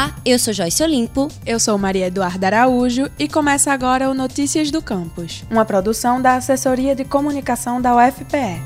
Olá, eu sou Joyce Olimpo. Eu sou Maria Eduarda Araújo e começa agora o Notícias do Campus, uma produção da Assessoria de Comunicação da UFPE.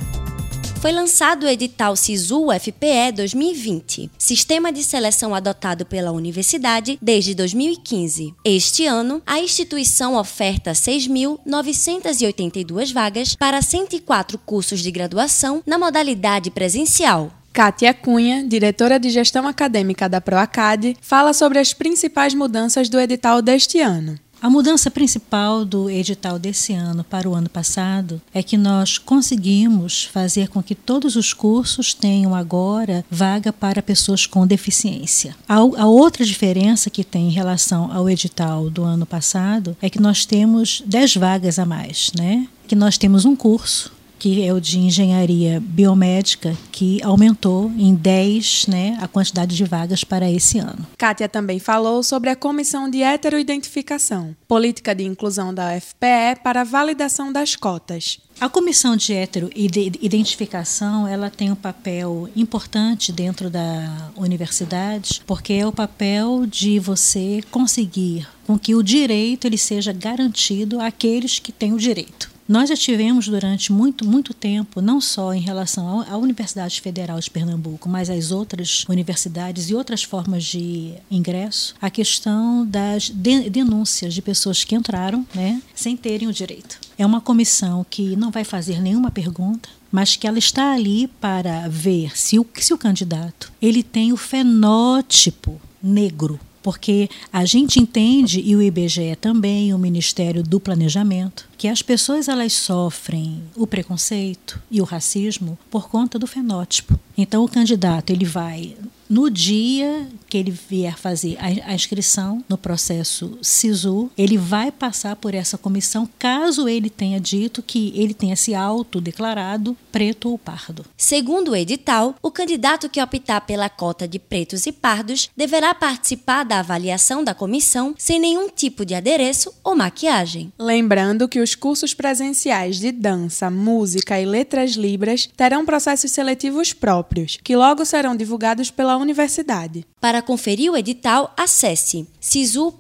Foi lançado o edital SISU UFPE 2020, sistema de seleção adotado pela universidade desde 2015. Este ano, a instituição oferta 6.982 vagas para 104 cursos de graduação na modalidade presencial. Kátia Cunha, diretora de gestão acadêmica da ProAcad, fala sobre as principais mudanças do edital deste ano. A mudança principal do edital desse ano para o ano passado é que nós conseguimos fazer com que todos os cursos tenham agora vaga para pessoas com deficiência. A, outra diferença que tem em relação ao edital do ano passado é que nós temos 10 vagas a mais, né? Que nós temos um curso que é o de engenharia biomédica, que aumentou em 10 né, a quantidade de vagas para esse ano. Kátia também falou sobre a Comissão de Heteroidentificação, política de inclusão da UFPE para a validação das cotas. A comissão de heteroidentificação ela tem um papel importante dentro da universidade, porque é o papel de você conseguir com que o direito ele seja garantido àqueles que têm o direito. Nós já tivemos durante muito, muito tempo, não só em relação à Universidade Federal de Pernambuco, mas às outras universidades e outras formas de ingresso, a questão das denúncias de pessoas que entraram né, sem terem o direito. É uma comissão que não vai fazer nenhuma pergunta, mas que ela está ali para ver se o, se o candidato ele tem o fenótipo negro porque a gente entende e o IBGE também, o Ministério do Planejamento, que as pessoas elas sofrem o preconceito e o racismo por conta do fenótipo. Então o candidato ele vai no dia que ele vier fazer a, inscrição no processo SISU, ele vai passar por essa comissão caso ele tenha dito que ele tenha se autodeclarado preto ou pardo. Segundo o edital, o candidato que optar pela cota de pretos e pardos deverá participar da avaliação da comissão sem nenhum tipo de adereço ou maquiagem. Lembrando que os cursos presenciais de dança, música e letras libras terão processos seletivos próprios, que logo serão divulgados pela pela universidade. Para conferir o edital, acesse sisu.ufpe.br.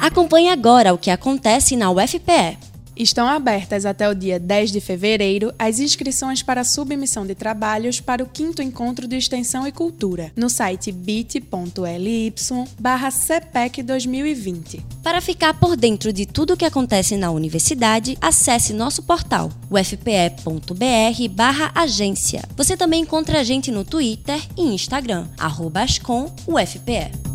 Acompanhe agora o que acontece na UFPE. Estão abertas até o dia 10 de fevereiro as inscrições para submissão de trabalhos para o quinto encontro de Extensão e Cultura no site bit.ly barra CPEC 2020. Para ficar por dentro de tudo o que acontece na universidade, acesse nosso portal ufpe.br barra agência. Você também encontra a gente no Twitter e Instagram, arroba UFPE.